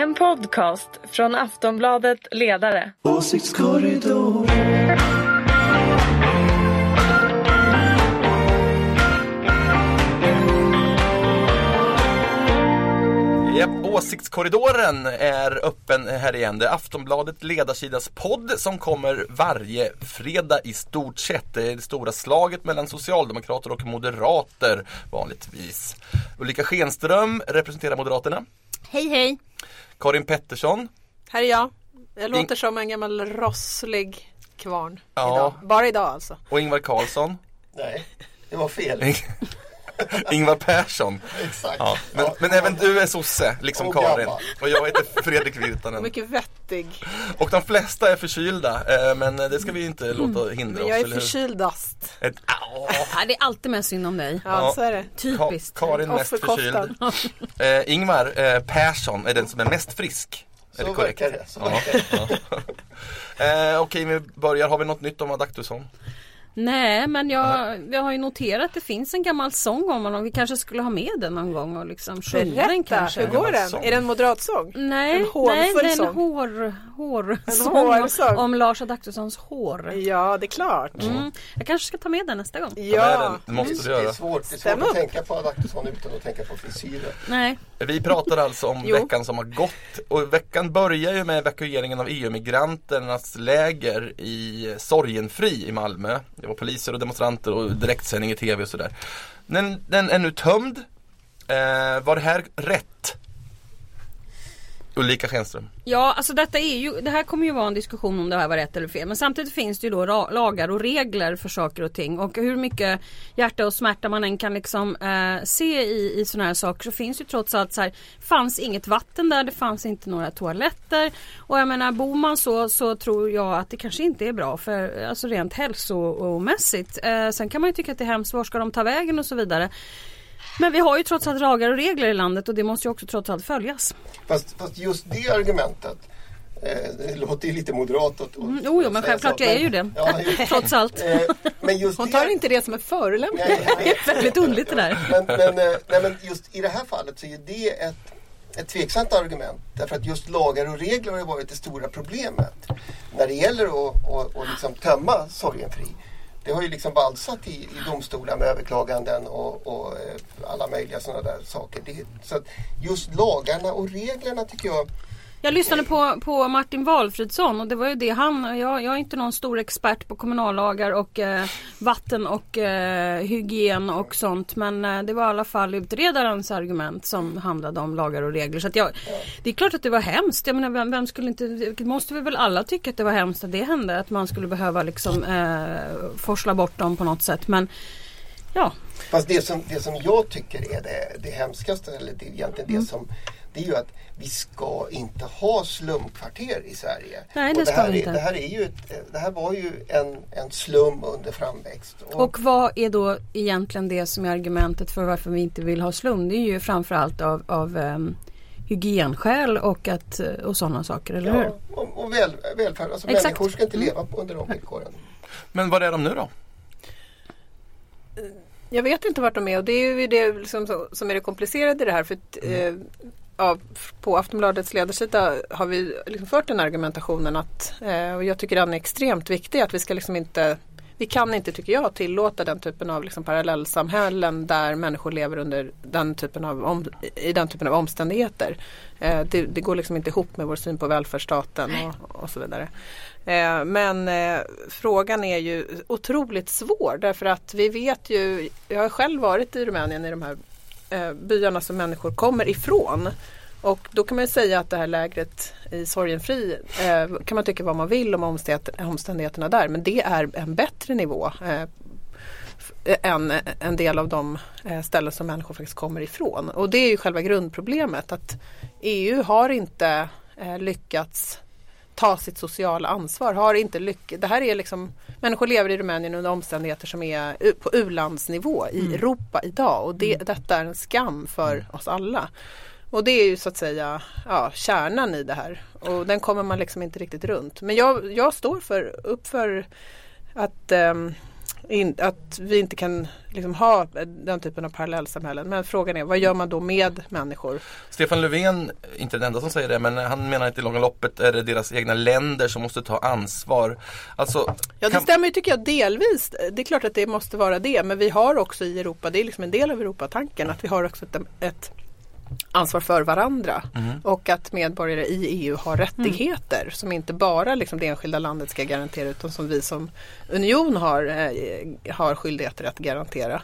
En podcast från Aftonbladet Ledare. Åsiktskorridor. Japp, Åsiktskorridoren är öppen här igen. Det är Aftonbladet ledarsidas podd som kommer varje fredag i stort sett. Det är det stora slaget mellan socialdemokrater och moderater vanligtvis. Ulrika Schenström representerar Moderaterna. Hej hej! Karin Pettersson. Här är jag. Jag låter som en gammal rosslig kvarn. Ja. Idag. Bara idag alltså. Och Ingvar Carlsson. Nej, det var fel. Ingvar Persson. Exakt. Ja. Men, Ja. men även du är sosse, liksom Och Karin. gammal. Och jag heter Fredrik Virtanen. Mycket vettig. Och de flesta är förkylda, eh, men det ska vi inte låta hindra Men oss. jag är förkyldast. Ett. Ja, det är alltid mest synd om dig. Ja, Ja. så är det. Typiskt. Ka- Karin mest förkyld. Eh, Ingvar eh, Persson är den som är mest frisk. Är Så det korrekt? verkar det. Så Ja, verkar det. Eh, Okej, vi börjar. Har vi något nytt om Adaktusson? Nej men jag, jag har ju noterat att det finns en gammal sång om honom. Vi kanske skulle ha med den någon gång och liksom sjunga den kanske. hur går den? sång. Är det en moderatsång? Nej, En nej det är en sång. hår, hårsång hårsång. om Lars Adaktussons hår. Ja, det är klart. Mm. Jag kanske ska ta med den nästa gång. Ja, den. Det måste du Det är göra. svårt, det är svårt att tänka på Adaktusson utan att tänka på frisyren. Nej. Vi pratar alltså om veckan som har gått och veckan börjar ju med evakueringen av EU-migranternas läger i Sorgenfri i Malmö. Det var poliser och demonstranter och direktsändning i tv och sådär. Den, den är nu tömd. Eh, var det här rätt? Ulrika Schenström. Ja, alltså detta är ju, det här kommer ju vara en diskussion om det här var rätt eller fel. Men samtidigt finns det ju då lagar och regler för saker och ting. Och hur mycket hjärta och smärta man än kan liksom eh, se i, i sådana här saker så finns ju trots allt så här, fanns inget vatten där, det fanns inte några toaletter. Och jag menar, bor man så så tror jag att det kanske inte är bra för alltså rent hälsomässigt. Eh, sen kan man ju tycka att det är hemskt, var ska de ta vägen och så vidare. Men vi har ju trots allt lagar och regler i landet och det måste ju också trots allt följas. Fast, fast just det argumentet eh, det låter ju lite moderat att, Mm, jo, jo, men självklart, så, jag är ju det. Ja, ju- Trots allt. eh, men just hon det, tar inte det som en förolämpning. Nej, nej. Väldigt underligt det där. Men, men, eh, nej, men just i det här fallet så är det ett, ett tveksamt argument. Därför att just lagar och regler har ju varit det stora problemet. När det gäller att, att, att liksom tömma Sorgenfri. Det har ju liksom valsat i, i domstolar med överklaganden och, och eh, alla möjliga sådana där saker. Det, så att just lagarna och reglerna tycker jag jag lyssnade på, på Martin Valfridsson och det var ju det han, jag, jag är inte någon stor expert på kommunallagar och eh, vatten och eh, hygien och sånt men eh, det var i alla fall utredarens argument som handlade om lagar och regler. Så att jag, det är klart att det var hemskt. Jag menar vem, vem skulle inte, måste vi väl alla tycka att det var hemskt att det hände. Att man skulle behöva liksom eh, forsla bort dem på något sätt. Men ja, Fast det som, det som jag tycker är det, det hemskaste, eller det egentligen Mm. det som det är ju att vi ska inte ha slumkvarter i Sverige. Nej, Och det det, ska här vi är, inte. det här är ju ett, det här var ju en, en slum under framväxt. Och vad är då egentligen det som är argumentet för varför vi inte vill ha slum? Det är ju framförallt av, av um, hygienskäl och, att, och sådana saker, eller hur? ja, och, och väl, välfärd. Alltså Exakt. människor ska inte Mm. leva under de villkoren. Men var är de nu då? Jag vet inte vart de är och det är ju det liksom så- som är det komplicerade i det här. För att, eh, ja, på Aftonbladets ledarsida har vi liksom fört den argumentationen att, eh, och jag tycker den är extremt viktig, att vi ska liksom inte vi kan inte, tycker jag, tillåta den typen av liksom parallellsamhällen där människor lever under den typen av om, i den typen av omständigheter. Eh, det, det går liksom inte ihop med vår syn på välfärdsstaten och, och så vidare. Eh, men eh, frågan är ju otroligt svår därför att vi vet ju, jag har själv varit i Rumänien i de här eh, byarna som människor kommer ifrån. Och då kan man ju säga att det här lägret i Sorgenfri eh, kan man tycka vad man vill om omständigheterna där men det är en bättre nivå eh, än eh, en del av de eh, ställen som människor faktiskt kommer ifrån. Och det är ju själva grundproblemet att EU har inte eh, lyckats ta sitt sociala ansvar. Har inte lyck- det här är liksom, människor lever i Rumänien under omständigheter som är på u-landsnivå i Europa idag och det, detta är en skam för oss alla. Och det är ju så att säga ja, kärnan i det här och den kommer man liksom inte riktigt runt. Men jag, jag står för, upp för att ehm, in, att vi inte kan liksom, ha den typen av parallellsamhällen. Men frågan är vad gör man då med människor? Stefan Löfven, inte den enda som säger det, men han menar att i långa loppet är det deras egna länder som måste ta ansvar. Alltså, Ja det kan- stämmer ju tycker jag delvis. Det är klart att det måste vara det. Men vi har också i Europa, det är liksom en del av Europatanken, att vi har också ett, ett ansvar för varandra. Och att medborgare i EU har rättigheter som inte bara liksom det enskilda landet ska garantera utan som vi som union har, eh, har skyldigheter att garantera.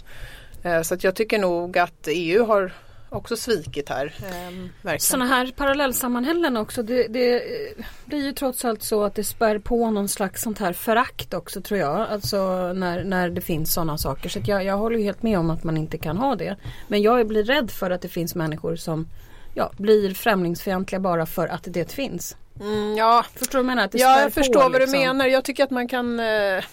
Eh, så att jag tycker nog att EU har också svikit här. Eh, verkligen. Sådana här parallellsammanhällen också det, det blir ju trots allt så att det spär på någon slags sånt här förakt också tror jag. Alltså när, när det finns sådana saker. Så jag, jag håller ju helt med om att man inte kan ha det. Men jag blir rädd för att det finns människor som ja, blir främlingsfientliga bara för att det finns. Mm, ja, Förstår du vad jag menar? Det Ja, jag på, förstår vad du liksom. menar. Jag tycker att man kan eh,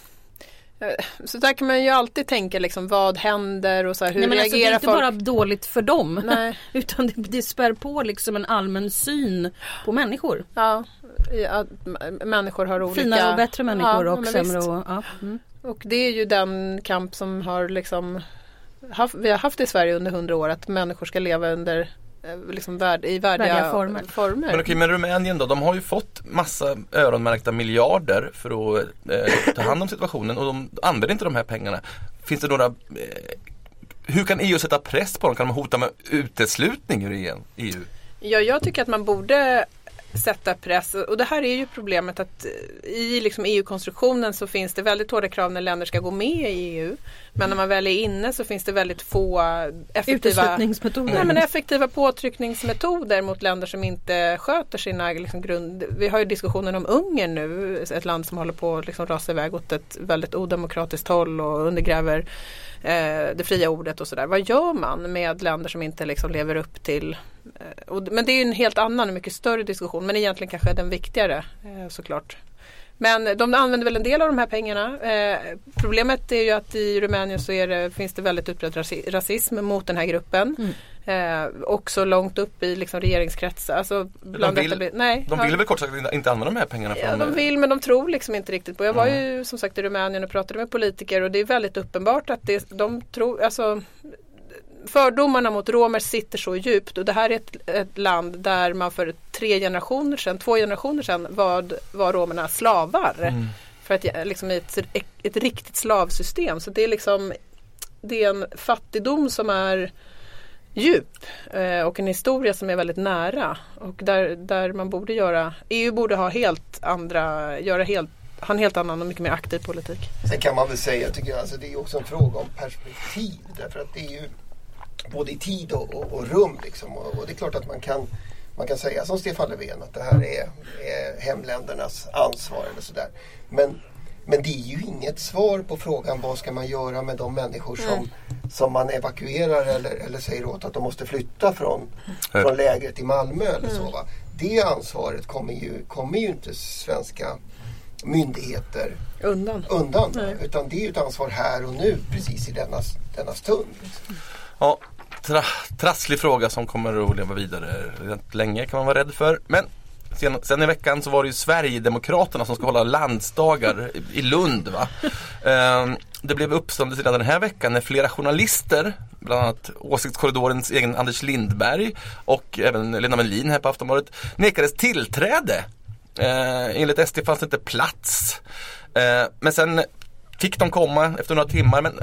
så där kan man ju alltid tänka liksom vad händer och så här, hur Nej, men alltså, det är reagerar inte folk? bara dåligt för dem. Nej. Utan det, det spär på liksom en allmän syn på människor. Ja, att människor har olika... Finare och bättre människor Ja, och sämre. Och, ja. mm. Och det är ju den kamp som har liksom haft, vi har haft i Sverige under hundra år att människor ska leva under liksom värd, i värdiga, Värdiga former. former. Men okej, men Rumänien då, de har ju fått massa öronmärkta miljarder för att eh, ta hand om situationen och de använder inte de här pengarna. Finns det några eh, hur kan EU sätta press på dem? Kan de hota med uteslutning ur EU? Ja, jag tycker att man borde sätta press och det här är ju problemet att eh, i liksom EU-konstruktionen så finns det väldigt hårda krav när länder ska gå med i EU. Men när man väl är inne så finns det väldigt få effektiva. Nej, men effektiva påtryckningsmetoder mot länder som inte sköter sina liksom, grund... Vi har ju diskussionen om Ungern nu, ett land som håller på att liksom, rasa iväg åt ett väldigt odemokratiskt håll och undergräver eh, det fria ordet och sådär. Vad gör man med länder som inte liksom, lever upp till eh, och, Men det är ju en helt annan och mycket större diskussion men egentligen kanske den viktigare eh, såklart. Men de använder väl en del av de här pengarna. Eh, problemet är ju att i Rumänien så det, finns det väldigt utbredd rasi- rasism mot den här gruppen. Eh, också långt upp i liksom, regeringskretsar. Alltså, bland vill- etabler- nej, De ja. vill väl kort sagt inte- använda de här pengarna Ja, från de vill men de tror liksom inte riktigt på. Jag var ju som sagt i Rumänien och pratade med politiker och det är väldigt uppenbart att det, de tror, alltså fördomarna mot romer sitter så djupt och det här är ett, ett land där man för tre generationer sedan, två generationer sedan var, var romerna slavar. För att liksom i ett, ett riktigt slavsystem. Så det är liksom det är en fattigdom som är djup eh, och en historia som är väldigt nära. Och där, där man borde göra, EU borde ha helt andra, göra helt, ha en helt annan och mycket mer aktiv politik. Sen kan man väl säga, tycker jag, alltså det är också en fråga om perspektiv. Därför att det är ju både i tid och, och, och rum. Liksom. Och, och det är klart att man kan, man kan säga som Stefan Löfven att det här är, är hemländernas ansvar eller sådär. Men, men det är ju inget svar på frågan vad ska man göra med de människor som, som man evakuerar eller, eller säger åt att de måste flytta från, från lägret i Malmö eller så. Va? Det ansvaret kommer ju, kommer ju inte svenska myndigheter Undan. undan. Nej. Utan det är ju ett ansvar här och nu precis i denna, denna stund. Ja, tra trasslig fråga som kommer att leva vidare länge kan man vara rädd för. Men sen, sen i veckan så var det ju Sverigedemokraterna som ska hålla landsdagar i- i Lund. Va? Ehm, det blev uppståndelse redan den här veckan när flera journalister, bland annat Åsiktskorridorens egen Anders Lindberg och även Lena Melin här på Aftonbladet, nekades tillträde. Eh, enligt SD fanns det inte plats. Eh, men sen fick de komma efter några timmar. Men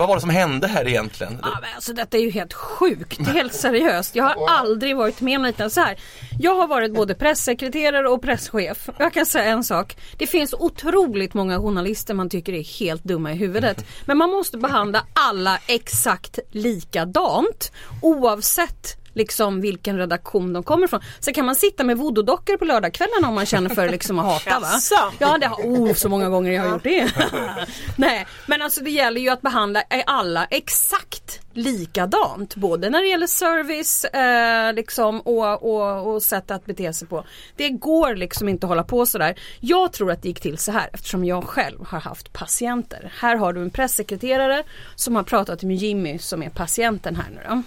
vad var det som hände här egentligen? Ja, men alltså, detta är ju helt sjukt, helt seriöst. Jag har aldrig varit med om liknande så här. Jag har varit både pressekreterare och presschef. Jag kan säga en sak. Det finns otroligt många journalister man tycker är helt dumma i huvudet. Men man måste behandla alla exakt likadant oavsett liksom vilken redaktion de kommer ifrån. Sen kan man sitta med voodoo-dockor på lördagskvällarna om man känner för liksom att hata va? Ja det har, oh så många gånger jag har gjort det. Nej men alltså det gäller ju att behandla alla exakt likadant. Både när det gäller service eh, liksom, och, och, och sätt att bete sig på. Det går liksom inte att hålla på sådär. Jag tror att det gick till så här eftersom jag själv har haft patienter. Här har du en pressekreterare som har pratat med Jimmy som är patienten här nu då.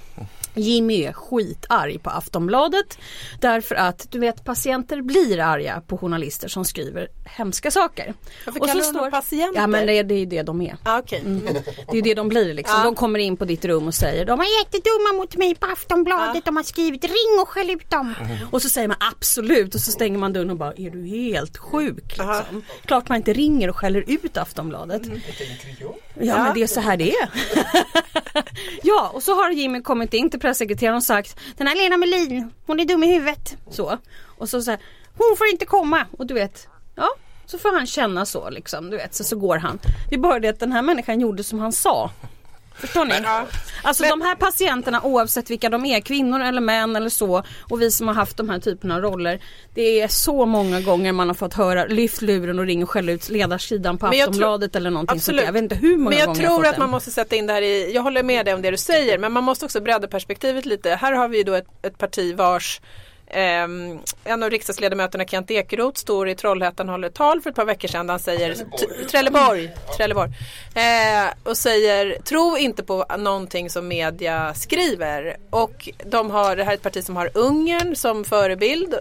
Jimmy är skitarg på Aftonbladet därför att du vet patienter blir arga på journalister som skriver hemska saker. Varför kallar du dem patienter? Ja men det, är- det är ju det de är. Ah, Okej. Det är det de blir liksom. Ja. De kommer in på ditt rum och säger de är jättedumma mot mig på Aftonbladet. De har skrivit ring och skäll ut dem. Och så säger man absolut och så stänger man dörren och bara är du helt sjuk liksom. Klart man inte ringer och skäller ut Aftonbladet. Ja, men det är så här det är. ja och så har Jimmy kommit in till pressekreteraren och sagt Den här Lena Melin, hon är dum i huvudet. Så. Och så säger hon får inte komma. Och du vet, ja så får han känna så liksom. Du vet, så, så går han. Det är bara det att den här människan gjorde som han sa. Förstår ni? Alltså de här patienterna oavsett vilka de är, kvinnor eller män eller så och vi som har haft de här typerna av roller. Det är så många gånger man har fått höra lyft luren och ring och skäll ut ledarsidan på Men jag tror- Aftonbladet eller någonting sånt Absolut. där. Jag vet inte hur många Men jag gånger tror fått att man måste sätta in det här i, jag håller med dig om det du säger, men man måste också bredda perspektivet lite. Här har vi ju då ett, ett parti vars ehm, en av riksdagsledamöterna Kent Ekeroth står i Trollhättan och håller tal för ett par veckor sedan. Han säger Trelleborg. Trelleborg, Trelleborg. Eh, och säger tro inte på någonting som media skriver. Och de har, det här är ett parti som har Ungern som förebild.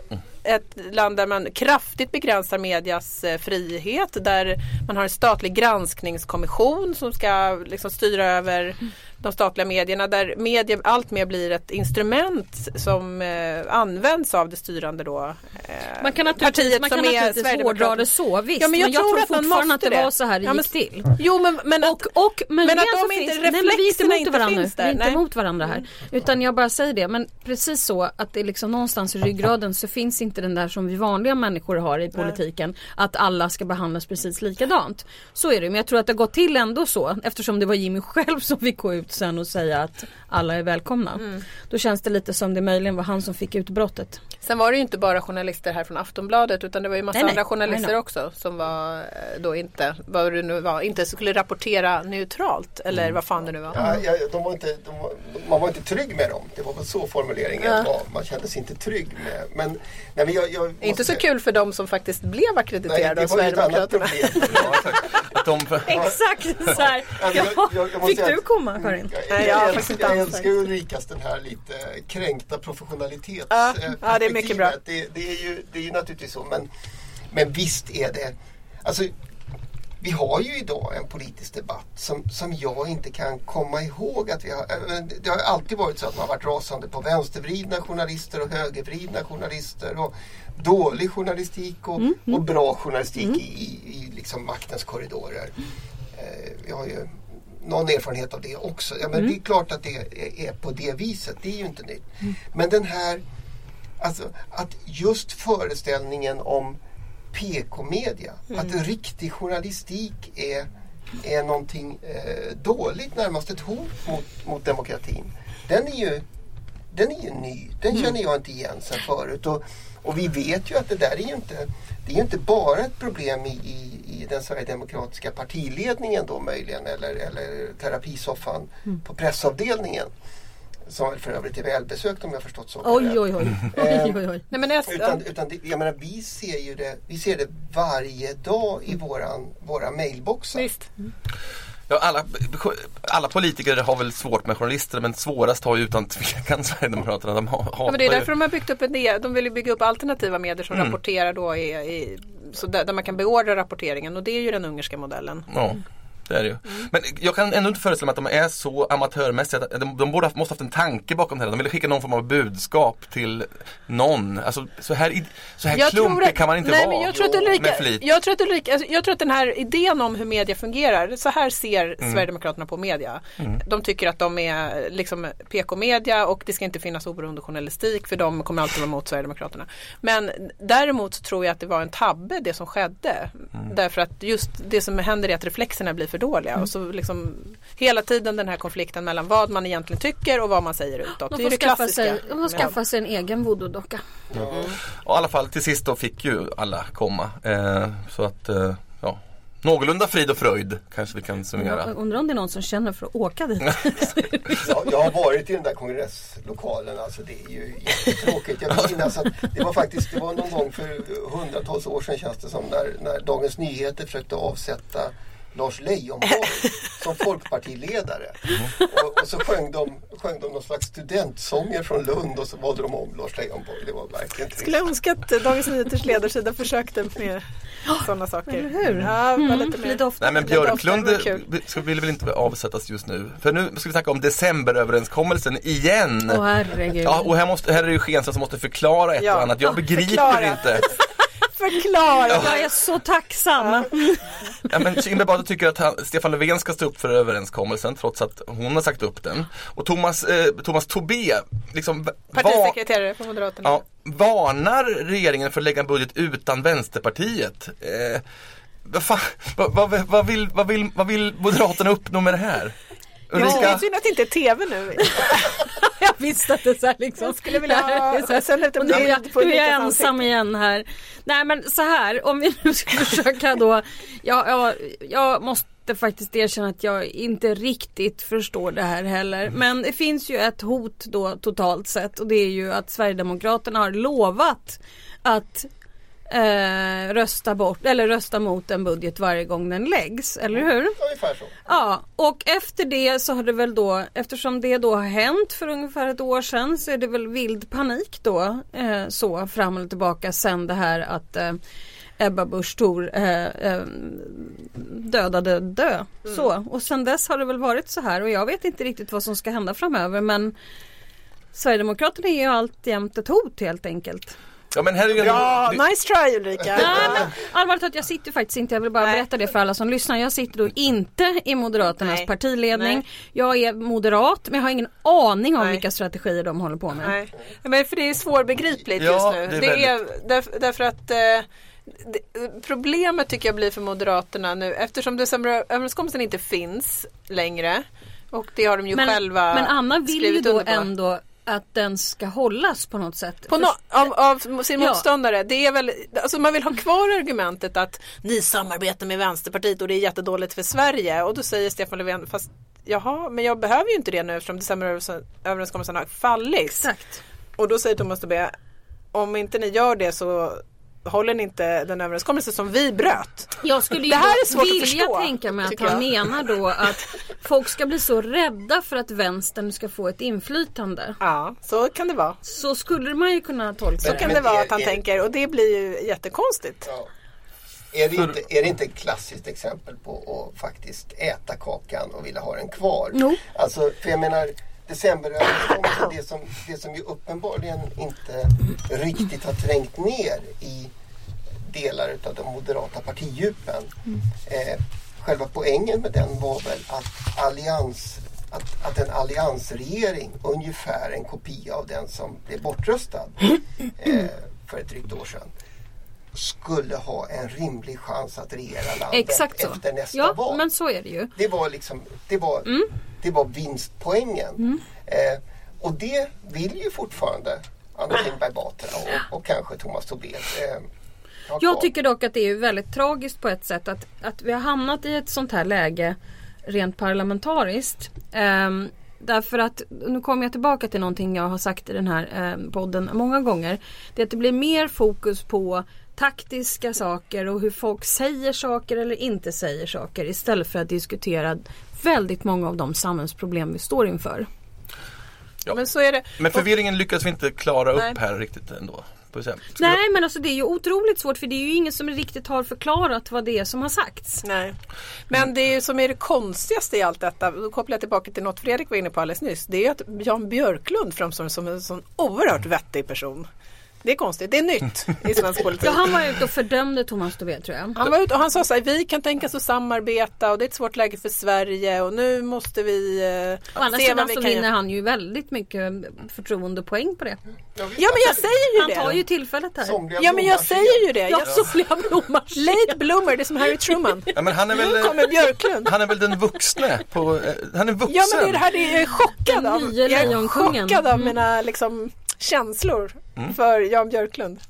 Ett land där man kraftigt begränsar medias eh, frihet. Där man har en statlig granskningskommission som ska liksom styra över de statliga medierna där media allt mer blir ett instrument som eh, används av det styrande då. Eh, Man kan naturligtvis, man kan naturligtvis hårdra det så visst. Ja, men jag, tror, att man fortfarande att det var så här det Ja, men- gick till. Jo men, men Och, och Men möjligen att så de inte- finns, nej, men vi är inte inte varandra finns Vi där, är inte nej. emot varandra här. Utan jag bara säger det. Men precis så att det är liksom någonstans i ryggraden så finns inte den där som vi vanliga människor har i politiken. Att alla ska behandlas precis likadant. Så är det. Men jag tror att det har gått till ändå så. Eftersom det var Jimmy själv som fick gå ut sen och säga att alla är välkomna. Mm. Då känns det lite som det möjligen var han som fick utbrottet. Sen var det ju inte bara journalister här från Aftonbladet utan det var ju massa Nej, nej. andra journalister Nej, nej. också som var eh, då inte, vad det nu var, inte skulle rapportera neutralt eller vad fan det nu var. Ja, ja, de var inte, de var, man var inte trygg med dem. Det var väl så formuleringen var. Man kände sig inte trygg med. Men, nej, men jag, jag måste Inte så kul för de som faktiskt blev ackrediterade av Sverigedemokraterna. Ja, exakt. Så här. Alltså, jag- jag- jag Fick du komma Karin? Nej, jag, älskar, inte jag älskar Ulrikas den här lite kränkta professionalitets Ja, eh, ja, det är mycket bra. Det, det, är ju, det är ju naturligtvis så. Men, men visst är det. Alltså, vi har ju idag en politisk debatt som, som jag inte kan komma ihåg att vi har. eh, Det har alltid varit så att man har varit rasande på vänstervridna journalister och högervridna journalister. Och dålig journalistik och, och bra journalistik i, i, i liksom maktens korridorer. Eh, vi har ju någon erfarenhet av det också. Ja, men Det är klart att det är, på det viset. Det är ju inte nytt. Men den här, alltså att just föreställningen om PK-media, att riktig journalistik är, är någonting eh, dåligt, närmast ett hot mot, mot demokratin. Den är ju den är ju ny. Den känner jag inte igen sen förut. Och, och vi vet ju att det där är ju inte, det är ju inte bara ett problem i, i, i den sverigedemokratiska partiledningen då möjligen eller, eller terapisoffan på pressavdelningen. Som för övrigt är välbesökt om jag förstått saken Oj oj oj. oj, oj, oj. Nej, men jag, Utan, utan det, jag menar, vi ser ju det, vi ser det varje dag i våran, våra mailboxar. visst. Ja, alla, alla politiker har väl svårt med journalister men svårast har ju utan tvekan Sverigedemokraterna. De har, Ja, men det är hatar ju- därför de har byggt upp en del, de vill ju bygga upp alternativa medier som rapporterar då i, i så där, där man kan beordra rapporteringen och det är ju den ungerska modellen. Ja, det är det ju. Men jag kan ändå inte föreställa mig att de är så amatörmässiga. att De, de borde ha, måste haft en tanke bakom det här. De ville skicka någon form av budskap till någon. Alltså, så här, så här klumpig kan man inte nej, vara Men jag, tror att med Ulrika, flit. jag, tror att Ulrika, alltså, jag tror att den här idén om hur media fungerar, så här ser Mm. Sverigedemokraterna på media. De tycker att de är liksom PK-media och det ska inte finnas oberoende journalistik för de kommer alltid vara emot Sverigedemokraterna. Men däremot så tror jag att det var en tabbe det som skedde. Mm. Därför att just det som händer är att reflexerna blir för dåliga. Och så liksom, hela tiden den här konflikten mellan vad man egentligen tycker och vad man säger utåt. De det är får, det skaffa klassiska. sig, de får skaffa sig en egen voodoo-docka. Och i alla fall till sist då fick ju alla komma. Eh, så att, eh, ja. Någorlunda frid och fröjd kanske vi kan summera. Jag undrar om det är någon som känner för att åka dit. Ja, jag har varit i den där kongresslokalen. Alltså det är ju jättetråkigt. Jag vill minnas att det var faktiskt det var någon gång för hundratals år sedan känns det som när, när Dagens Nyheter försökte avsätta Lars Leijonborg som folkpartiledare. Och, och så sjöng de, sjöng de någon slags studentsånger från Lund och så valde de om Lars Leijonborg. Det var verkligen trist. Skulle önska att Dagens Nyheters ledarsida försökte med sådana saker. Eller hur? Ja, var lite mer. Lite ofta. Nej men Björklund vill väl inte avsättas just nu. För nu ska vi snacka om decemberöverenskommelsen igen. Åh herregud. Ja, och här, måste, här är det ju Skenström som måste förklara ett Ja. och annat. Jag Ja, begriper förklara. inte. Förklara! Jag är så tacksam. Ja, men Kinberg Batra tycker att han, Stefan Löfven ska stå upp för överenskommelsen trots att hon har sagt upp den. Och Thomas, eh, Thomas Tobé liksom Partisekreterare för Moderaterna. ja, varnar regeringen för att lägga en budget utan Vänsterpartiet. Eh, vad, fan, vad, vad, vad, vill, vad, vill, vad vill Moderaterna uppnå med det här? Ja. Ulrika? är synd att det inte är TV nu. Jag visste att det så här liksom. Jag skulle vilja ha- så här- sen lite nu jag, på nu är jag ensam ansikte. igen här. Nej men så här, om vi nu ska försöka då. Ja, ja, jag måste faktiskt erkänna att jag inte riktigt förstår det här heller. Men det finns ju ett hot då totalt sett och det är ju att Sverigedemokraterna har lovat att eh, rösta bort eller rösta mot en budget varje gång den läggs, eller hur? Ungefär så. Ja, och efter det så har det väl då, eftersom det då har hänt för ungefär ett år sedan så är det väl vild panik då eh, så fram och tillbaka sen det här att eh, Ebba Busch Thor eh, eh, dödade dö. Så, och sen dess har det väl varit så här och jag vet inte riktigt vad som ska hända framöver men Sverigedemokraterna är ju alltjämt ett hot helt enkelt. Ja men ju Ja, ändå- nice try Ulrika. Nej men allvarligt talat jag sitter faktiskt inte, jag vill bara Nej. berätta det för alla som lyssnar. Jag sitter då inte i Moderaternas Nej. partiledning. Nej. Jag är moderat men jag har ingen aning om Nej. vilka strategier de håller på med. Nej, men för det är svårbegripligt Ja, just nu. det är Det är, därför, därför att eh, det, problemet tycker jag blir för Moderaterna nu eftersom decemberöverenskommelsen inte finns längre och det har de ju Men, själva men Anna vill ju då ändå att den ska hållas på något sätt. På no, av, av sin Ja. motståndare. Det är väl, alltså man vill ha kvar argumentet att ni samarbetar med Vänsterpartiet och det är jättedåligt för Sverige. Och då säger Stefan Löfven, fast jaha, men jag behöver ju inte det nu eftersom decemberöverenskommelsen har fallit. Exakt. Och då säger Thomas Tobé, om inte ni gör det så håller ni inte den överenskommelse som vi bröt. Jag skulle ju Det här är svårt att vilja förstå, tänka mig att han menar då att folk ska bli så rädda för att vänstern ska få ett inflytande. Ja, så kan det vara. Så skulle man ju kunna tolka Så det. kan Men det vara att han är- tänker och det blir ju jättekonstigt. Ja. Är det, inte, är det inte ett klassiskt exempel på att faktiskt äta kakan och vilja ha den kvar? Jo. Alltså, för jag menar, decemberöverenskommelsen, det som, det som ju uppenbarligen inte riktigt har trängt ner i delar av de moderata partidjupen. Eh, själva poängen med den var väl att, allians, att, att en alliansregering, ungefär en kopia av den som blev bortröstad eh, för ett drygt år sedan, skulle ha en rimlig chans att regera landet efter nästa Ja, val. men så är det ju. Det var liksom, det var, Mm. det var vinstpoängen. Eh, och det vill ju fortfarande Anna Kinberg Batra och, och kanske Thomas Tobé. Eh, Jag tycker dock att det är väldigt tragiskt på ett sätt att, att vi har hamnat i ett sånt här läge rent parlamentariskt. Ehm, därför att, nu kommer jag tillbaka till någonting jag har sagt i den här ehm, podden många gånger. Det är att det blir mer fokus på taktiska saker och hur folk säger saker eller inte säger saker istället för att diskutera väldigt många av de samhällsproblem vi står inför. Ja. Men så är det. Men förvirringen lyckas vi inte klara Nej. upp här riktigt ändå. Nej men alltså det är ju otroligt svårt för det är ju ingen som riktigt har förklarat vad det är som har sagts. Nej. Men det är ju som är det konstigaste i allt detta, då kopplar jag tillbaka till något Fredrik var inne på alldeles nyss. Det är ju att Jan Björklund framstår som en sån oerhört vettig person. Det är konstigt, det är nytt i svensk politik. Ja han var ute och fördömde Thomas Tobé tror jag. Han var ute och han sa så här, vi kan tänka oss att samarbeta och det är ett svårt läge för Sverige och nu måste vi eh, Å andra se sidan vad vi så kan vinner göra. han ju väldigt mycket förtroendepoäng på det. Ja, men jag säger ju Han tar det. ju tillfället här. somliga Ja men jag säger ju det. Ja, Jag, soliga blommar. late bloomer, det är som Harry Truman. Ja, men han är Nu väl, kommer Björklund. han är väl den vuxne på, eh, han är vuxen. Ja men det är det här, det är jag är chockad Den av. nye Jag är lejonkungen. chockad av Mm. mina liksom, känslor Mm. för Jan Björklund.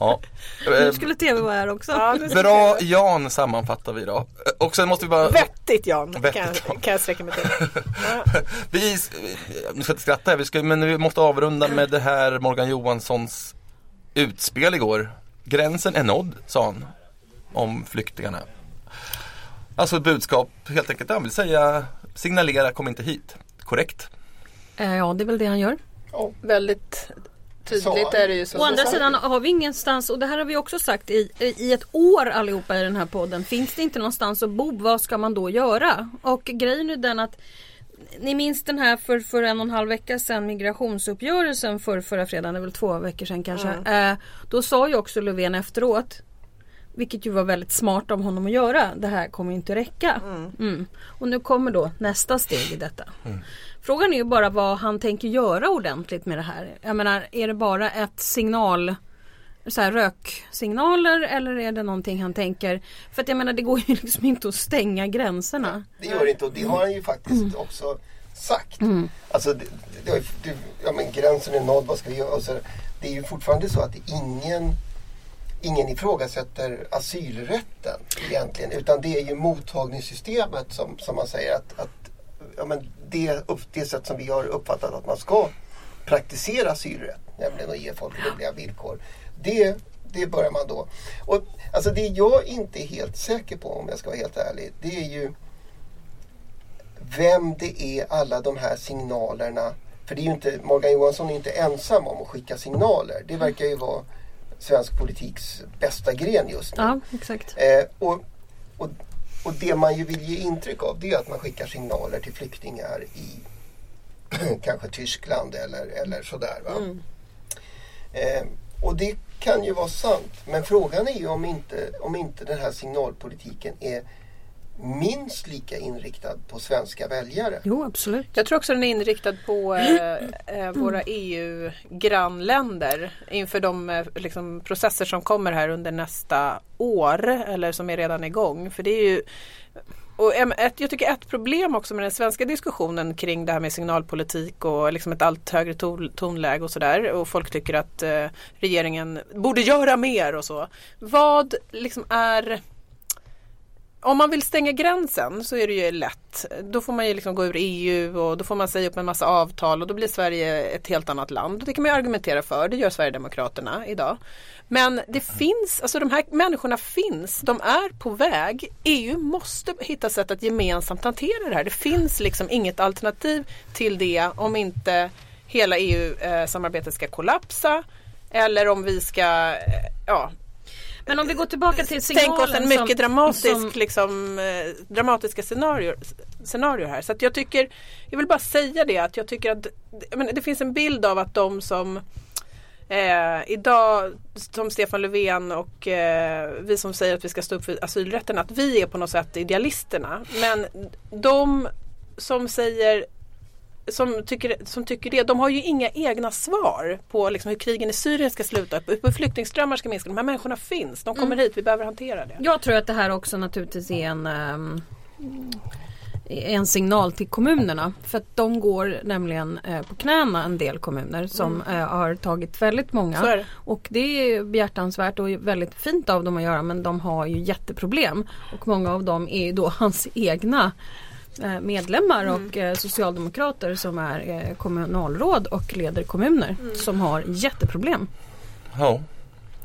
Ja. Nu Eh, skulle tv vara här också. Ja, Bra. Jan sammanfattar vi då. Eh, Och sen måste vi bara Vettigt Jan, Vettigt, kan, Jan. jag, kan jag sträcka mig till. Ja. Vi, nu ska inte skratta här, vi ska, men vi måste avrunda med det här Morgan Johanssons utspel igår. Gränsen är nådd, sa han om flyktingarna. Alltså ett budskap helt enkelt. Han vill säga signalera kom inte hit. Korrekt. Eh, ja, det är väl det han gör. Ja, Väldigt tydligt Så. är det ju så. Å andra sidan har vi ingenstans, och det här har vi också sagt i, i ett år allihopa i den här podden. Finns det inte någonstans att bo, vad ska man då göra? Och grejen är den att ni minns den här för, för en och en halv vecka sedan migrationsuppgörelsen för förra fredagen, det är väl två veckor sedan kanske. Eh, då sa ju också Löfven efteråt vilket ju var väldigt smart av honom att göra. Det här kommer ju inte räcka. Mm. Och nu kommer då nästa steg i detta. Frågan är ju bara vad han tänker göra ordentligt med det här. Jag menar, är det bara ett signal så här röksignaler eller är det någonting han tänker? För att jag menar det går ju liksom inte att stänga gränserna. Det gör det inte och det har han ju faktiskt också sagt. Alltså, det, det, det, ja, men gränsen är nådd, vad ska vi göra? Och så, det är ju fortfarande så att ingen, ingen ifrågasätter asylrätten egentligen. Utan det är ju mottagningssystemet som, som man säger att, att ja, men det, upp, det sätt som vi har uppfattat att man ska praktisera asylrätt, nämligen att ge folk rimliga villkor. Det, det börjar man då. Och, alltså det jag inte är helt säker på om jag ska vara helt ärlig, det är ju vem det är alla de här signalerna. För det är ju inte, Morgan Johansson är inte ensam om att skicka signaler. Det verkar ju vara svensk politiks bästa gren just nu. Ja, exakt. Eh, och, och det man ju vill ge intryck av det är att man skickar signaler till flyktingar i kanske Tyskland eller, eller sådär. Va? Eh, och det kan ju vara sant. Men frågan är ju om inte, om inte den här signalpolitiken är minst lika inriktad på svenska väljare. Jo, absolut. Jag tror också den är inriktad på eh, eh, våra EU-grannländer inför de eh, liksom, processer som kommer här under nästa år eller som är redan igång. För det är ju och ett, jag tycker ett problem också med den svenska diskussionen kring det här med signalpolitik och liksom ett allt högre ton, tonläge och sådär och folk tycker att eh, regeringen borde göra mer och så. Vad liksom är om man vill stänga gränsen så är det ju lätt. Då får man ju liksom gå ur EU och då får man säga upp en massa avtal och då blir Sverige ett helt annat land. Det kan man ju argumentera för, det gör Sverigedemokraterna idag. Men det finns, alltså de här människorna finns, de är på väg. EU måste hitta sätt att gemensamt hantera det här. Det finns liksom inget alternativ till det om inte hela EU-samarbetet eh, ska kollapsa eller om vi ska, eh, ja, men om vi går tillbaka till signalen Tänk oss en mycket som, dramatisk, som, liksom, eh, dramatiska scenarier, scenario här. Så att jag tycker, jag vill bara säga det att jag tycker att menar, det finns en bild av att de som eh, idag, som Stefan Löfven och eh, vi som säger att vi ska stå upp för asylrätten, att vi är på något sätt idealisterna. Men de som säger som tycker, som tycker det, de har ju inga egna svar på liksom hur krigen i Syrien ska sluta, hur flyktingströmmar ska minska. De här människorna finns, de kommer hit, vi behöver hantera det. Jag tror att det här också naturligtvis är en ehm, en signal till kommunerna för att de går nämligen eh, på knäna en del kommuner som eh, har tagit väldigt Mm. Många det. och det är behjärtansvärt och väldigt fint av dem att göra men de har ju jätteproblem och många av dem är ju då hans egna medlemmar Mm. och eh, socialdemokrater som är eh, kommunalråd och leder kommuner Mm. som har jätteproblem. Ja,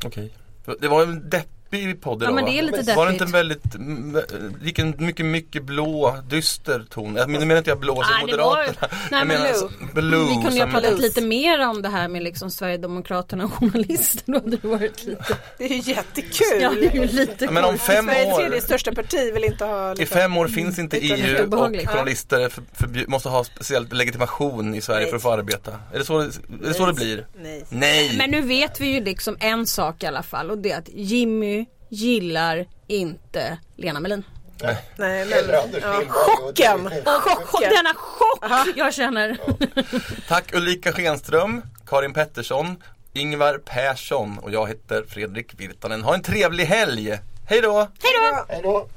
okej. Det var en deppig podd idag Ja, men det är lite Var det deppigt. inte en väldigt, mm, gick en mycket, mycket blå, dyster ton? Jag menar inte jag blå som Nej, det var- Moderaterna. Nej, jag men menar blue. alltså, blue. Vi kunde ju ha pratat lite mer om det här med liksom Sverigedemokraterna och journalister. Då hade det varit lite, Det är ju jättekul! ja, det är ju lite Ja, men om fem Sveriges år- tredje största parti vill inte ha I liksom, fem år finns inte EU och obehagligt. journalister för, förbjud, måste ha speciell legitimation i Sverige för att få arbeta. Är det så det, är det, så det blir? Nej. Nej! Men nu vet vi ju liksom en sak i alla fall och det är att Jimmy gillar inte Lena Melin. Nej, men, ja, chocken! Och chocken. denna chock jag känner. Tack Ulrika Schenström, Karin Pettersson, Ingvar Persson och jag heter Fredrik Virtanen. Ha en trevlig helg! Hej då! Hej då!